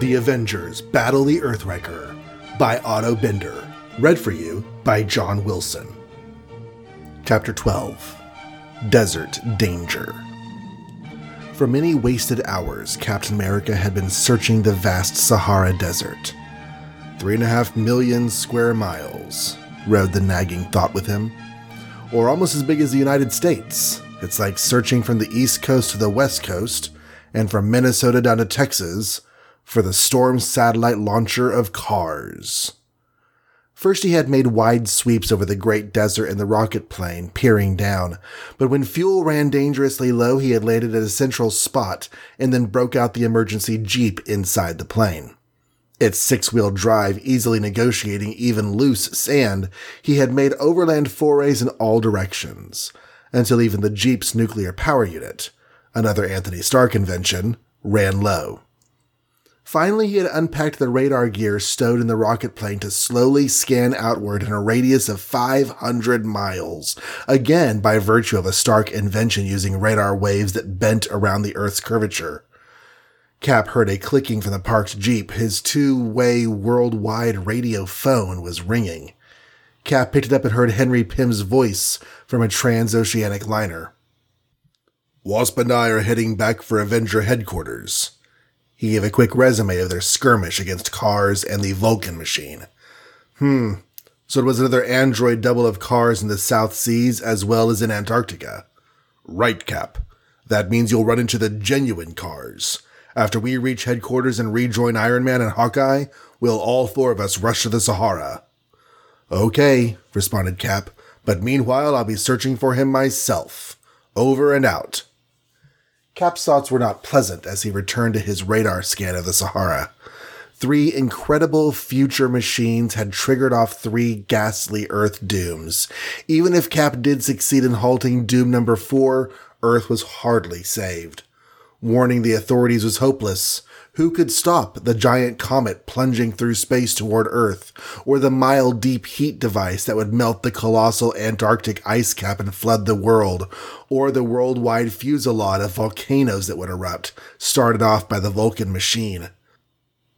The Avengers Battle the Earthwrecker by Otto Binder. Read for you by John Wilson. Chapter 12 Desert Danger. For many wasted hours, Captain America had been searching the vast Sahara Desert. Three and a half million square miles, rode the nagging thought with him. Or almost as big as the United States. It's like searching from the East Coast to the West Coast, and from Minnesota down to Texas, for the Storm satellite launcher of cars. First, he had made wide sweeps over the great desert in the rocket plane, peering down. But when fuel ran dangerously low, he had landed at a central spot and then broke out the emergency Jeep inside the plane. Its six wheel drive easily negotiating even loose sand, he had made overland forays in all directions, until even the Jeep's nuclear power unit, another Anthony Stark invention, ran low. Finally, he had unpacked the radar gear stowed in the rocket plane to slowly scan outward in a radius of 500 miles, again by virtue of a Stark invention using radar waves that bent around the Earth's curvature. Cap heard a clicking from the parked Jeep. His two-way worldwide radio phone was ringing. Cap picked it up and heard Henry Pym's voice from a transoceanic liner. Wasp and I are heading back for Avenger headquarters. He gave a quick resume of their skirmish against Cars and the Vulcan machine. Hmm. So it was another android double of Cars in the South Seas as well as in Antarctica. Right, Cap. That means you'll run into the genuine Cars. After we reach headquarters and rejoin Iron Man and Hawkeye, we'll all four of us rush to the Sahara. Okay, responded Cap, but meanwhile I'll be searching for him myself. Over and out. Cap's thoughts were not pleasant as he returned to his radar scan of the Sahara. Three incredible future machines had triggered off three ghastly Earth dooms. Even if Cap did succeed in halting doom number four, Earth was hardly saved. Warning the authorities was hopeless. Who could stop the giant comet plunging through space toward Earth, or the mile deep heat device that would melt the colossal Antarctic ice cap and flood the world, or the worldwide fusillade of volcanoes that would erupt, started off by the Vulcan machine?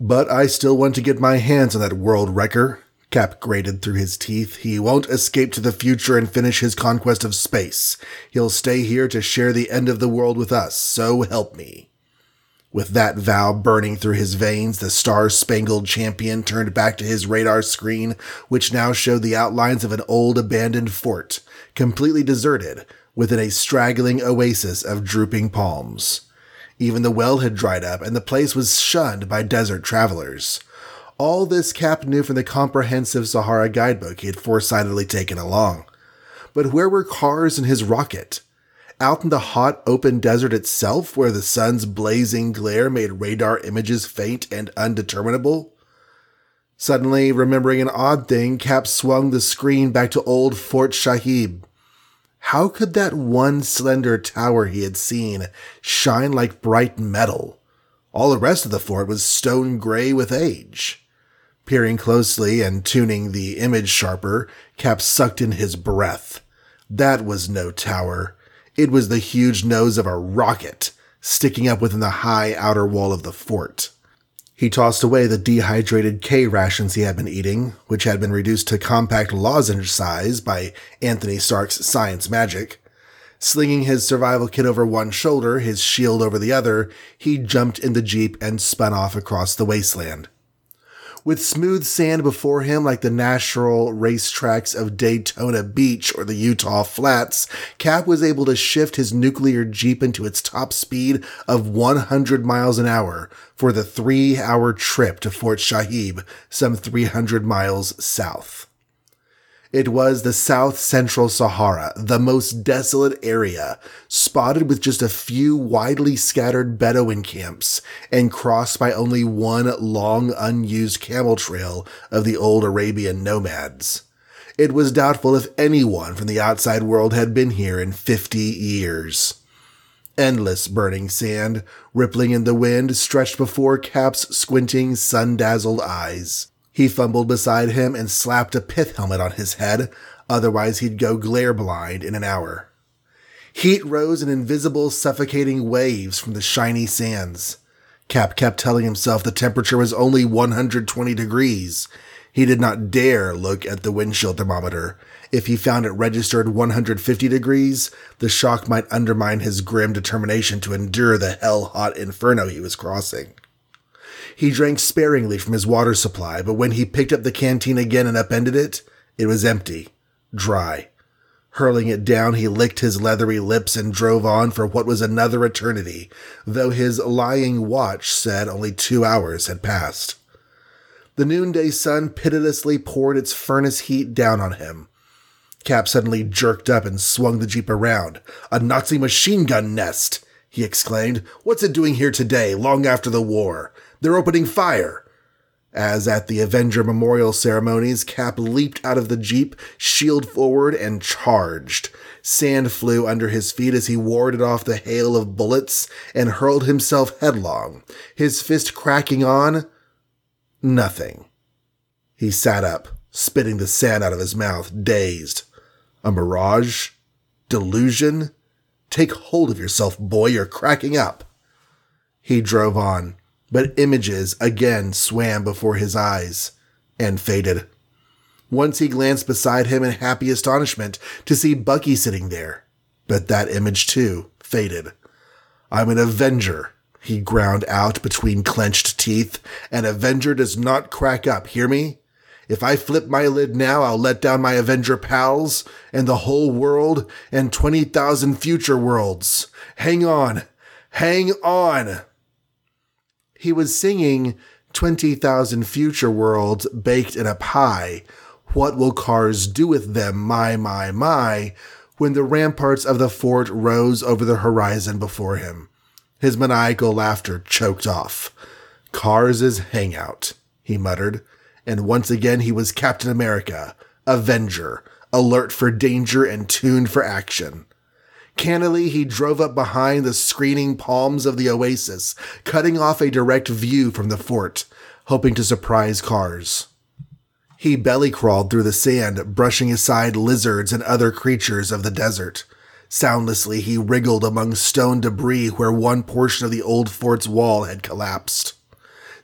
But I still want to get my hands on that world wrecker. Cap grated through his teeth. He won't escape to the future and finish his conquest of space. He'll stay here to share the end of the world with us, so help me. With that vow burning through his veins, the star spangled champion turned back to his radar screen, which now showed the outlines of an old abandoned fort, completely deserted, within a straggling oasis of drooping palms. Even the well had dried up, and the place was shunned by desert travelers. All this Cap knew from the comprehensive Sahara guidebook he had foresightedly taken along. But where were cars and his rocket? Out in the hot open desert itself where the sun's blazing glare made radar images faint and undeterminable? Suddenly, remembering an odd thing, Cap swung the screen back to old Fort Shahib. How could that one slender tower he had seen shine like bright metal? All the rest of the fort was stone gray with age. Peering closely and tuning the image sharper, Cap sucked in his breath. That was no tower. It was the huge nose of a rocket sticking up within the high outer wall of the fort. He tossed away the dehydrated K rations he had been eating, which had been reduced to compact lozenge size by Anthony Stark's science magic. Slinging his survival kit over one shoulder, his shield over the other, he jumped in the Jeep and spun off across the wasteland. With smooth sand before him like the natural racetracks of Daytona Beach or the Utah Flats, Cap was able to shift his nuclear Jeep into its top speed of 100 miles an hour for the three hour trip to Fort Shahib, some 300 miles south. It was the South Central Sahara, the most desolate area, spotted with just a few widely scattered Bedouin camps and crossed by only one long unused camel trail of the old Arabian nomads. It was doubtful if anyone from the outside world had been here in 50 years. Endless burning sand, rippling in the wind, stretched before Cap's squinting, sun dazzled eyes. He fumbled beside him and slapped a pith helmet on his head, otherwise he'd go glare blind in an hour. Heat rose in invisible, suffocating waves from the shiny sands. Cap kept telling himself the temperature was only 120 degrees. He did not dare look at the windshield thermometer. If he found it registered 150 degrees, the shock might undermine his grim determination to endure the hell hot inferno he was crossing. He drank sparingly from his water supply, but when he picked up the canteen again and upended it, it was empty, dry. Hurling it down, he licked his leathery lips and drove on for what was another eternity, though his lying watch said only two hours had passed. The noonday sun pitilessly poured its furnace heat down on him. Cap suddenly jerked up and swung the jeep around. A Nazi machine gun nest! he exclaimed. What's it doing here today, long after the war? They're opening fire! As at the Avenger memorial ceremonies, Cap leaped out of the Jeep, shield forward, and charged. Sand flew under his feet as he warded off the hail of bullets and hurled himself headlong, his fist cracking on nothing. He sat up, spitting the sand out of his mouth, dazed. A mirage? Delusion? Take hold of yourself, boy, you're cracking up. He drove on but images again swam before his eyes and faded. Once he glanced beside him in happy astonishment to see Bucky sitting there, but that image too faded. I'm an Avenger, he ground out between clenched teeth. An Avenger does not crack up, hear me? If I flip my lid now, I'll let down my Avenger pals and the whole world and 20,000 future worlds. Hang on. Hang on. He was singing 20,000 future worlds baked in a pie. What will cars do with them? My, my, my. When the ramparts of the fort rose over the horizon before him. His maniacal laughter choked off. Cars' hangout, he muttered. And once again he was Captain America, Avenger, alert for danger and tuned for action. Cannily, he drove up behind the screening palms of the oasis, cutting off a direct view from the fort, hoping to surprise cars. He belly crawled through the sand, brushing aside lizards and other creatures of the desert. Soundlessly, he wriggled among stone debris where one portion of the old fort's wall had collapsed.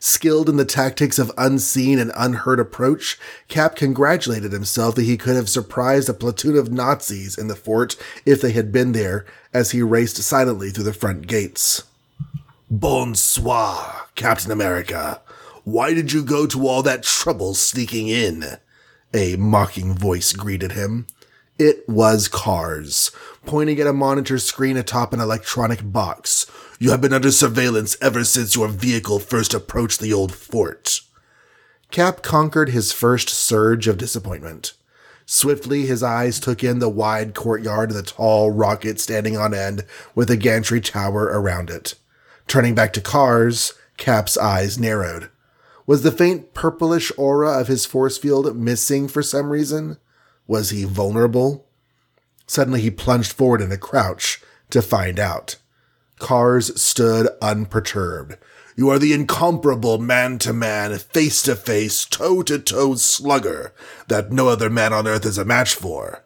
Skilled in the tactics of unseen and unheard approach, Cap congratulated himself that he could have surprised a platoon of Nazis in the fort if they had been there as he raced silently through the front gates. Bonsoir, Captain America. Why did you go to all that trouble sneaking in? A mocking voice greeted him. It was Cars, pointing at a monitor screen atop an electronic box. You have been under surveillance ever since your vehicle first approached the old fort. Cap conquered his first surge of disappointment. Swiftly, his eyes took in the wide courtyard of the tall rocket standing on end with a gantry tower around it. Turning back to Cars, Cap's eyes narrowed. Was the faint purplish aura of his force field missing for some reason? Was he vulnerable? Suddenly he plunged forward in a crouch to find out. Cars stood unperturbed. You are the incomparable man to man, face to face, toe to toe slugger that no other man on earth is a match for.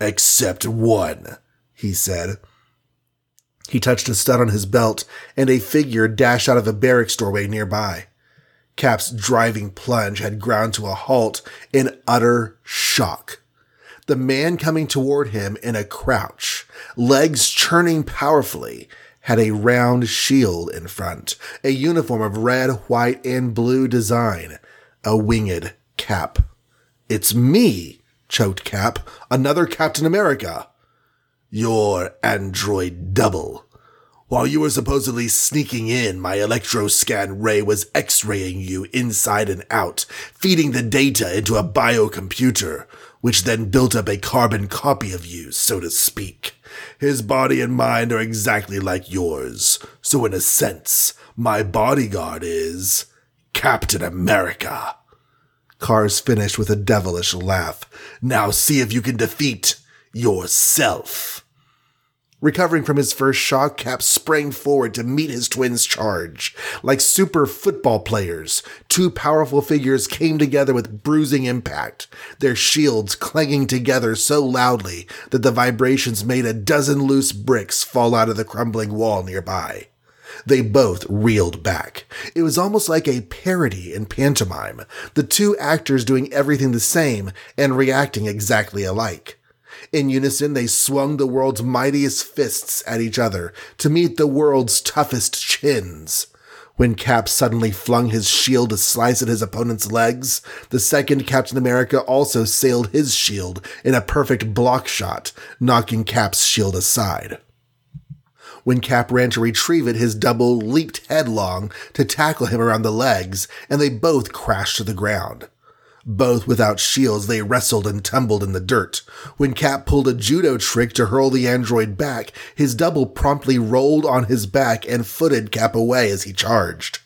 Except one, he said. He touched a stud on his belt, and a figure dashed out of a barracks doorway nearby. Cap's driving plunge had ground to a halt in utter shock the man coming toward him in a crouch, legs churning powerfully, had a round shield in front, a uniform of red, white, and blue design, a winged cap. It's me, choked Cap, another Captain America. Your android double. While you were supposedly sneaking in, my electroscan ray was x-raying you inside and out, feeding the data into a biocomputer, which then built up a carbon copy of you, so to speak. His body and mind are exactly like yours, so in a sense, my bodyguard is Captain America. Cars finished with a devilish laugh. Now see if you can defeat yourself. Recovering from his first shock, Cap sprang forward to meet his twin's charge. Like super football players, two powerful figures came together with bruising impact, their shields clanging together so loudly that the vibrations made a dozen loose bricks fall out of the crumbling wall nearby. They both reeled back. It was almost like a parody in pantomime, the two actors doing everything the same and reacting exactly alike. In unison, they swung the world's mightiest fists at each other to meet the world's toughest chins. When Cap suddenly flung his shield to slice at his opponent's legs, the second Captain America also sailed his shield in a perfect block shot, knocking Cap's shield aside. When Cap ran to retrieve it, his double leaped headlong to tackle him around the legs, and they both crashed to the ground. Both without shields, they wrestled and tumbled in the dirt. When Cap pulled a judo trick to hurl the android back, his double promptly rolled on his back and footed Cap away as he charged.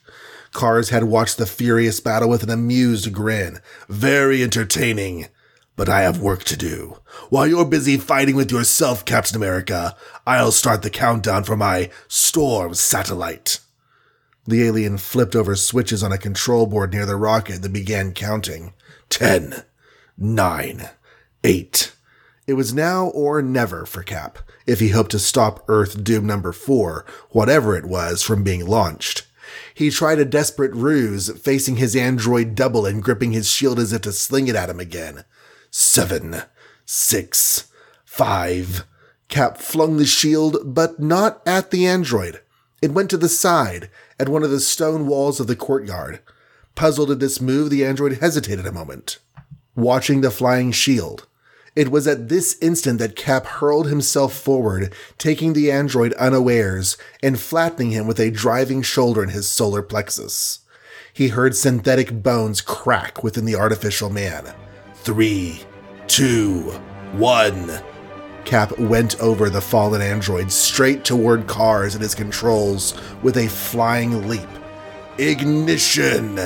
Cars had watched the furious battle with an amused grin. Very entertaining. But I have work to do. While you're busy fighting with yourself, Captain America, I'll start the countdown for my Storm satellite. The alien flipped over switches on a control board near the rocket and began counting. Ten, nine, eight. It was now or never for Cap, if he hoped to stop Earth Doom number four, whatever it was, from being launched. He tried a desperate ruse, facing his android double and gripping his shield as if to sling it at him again seven, six, five. Cap flung the shield, but not at the android. It went to the side, at one of the stone walls of the courtyard. Puzzled at this move, the android hesitated a moment, watching the flying shield. It was at this instant that Cap hurled himself forward, taking the android unawares and flattening him with a driving shoulder in his solar plexus. He heard synthetic bones crack within the artificial man. Three, two, one. Cap went over the fallen android straight toward cars and his controls with a flying leap. Ignition!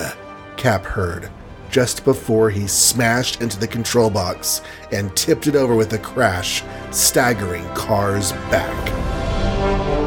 Cap heard just before he smashed into the control box and tipped it over with a crash, staggering cars back.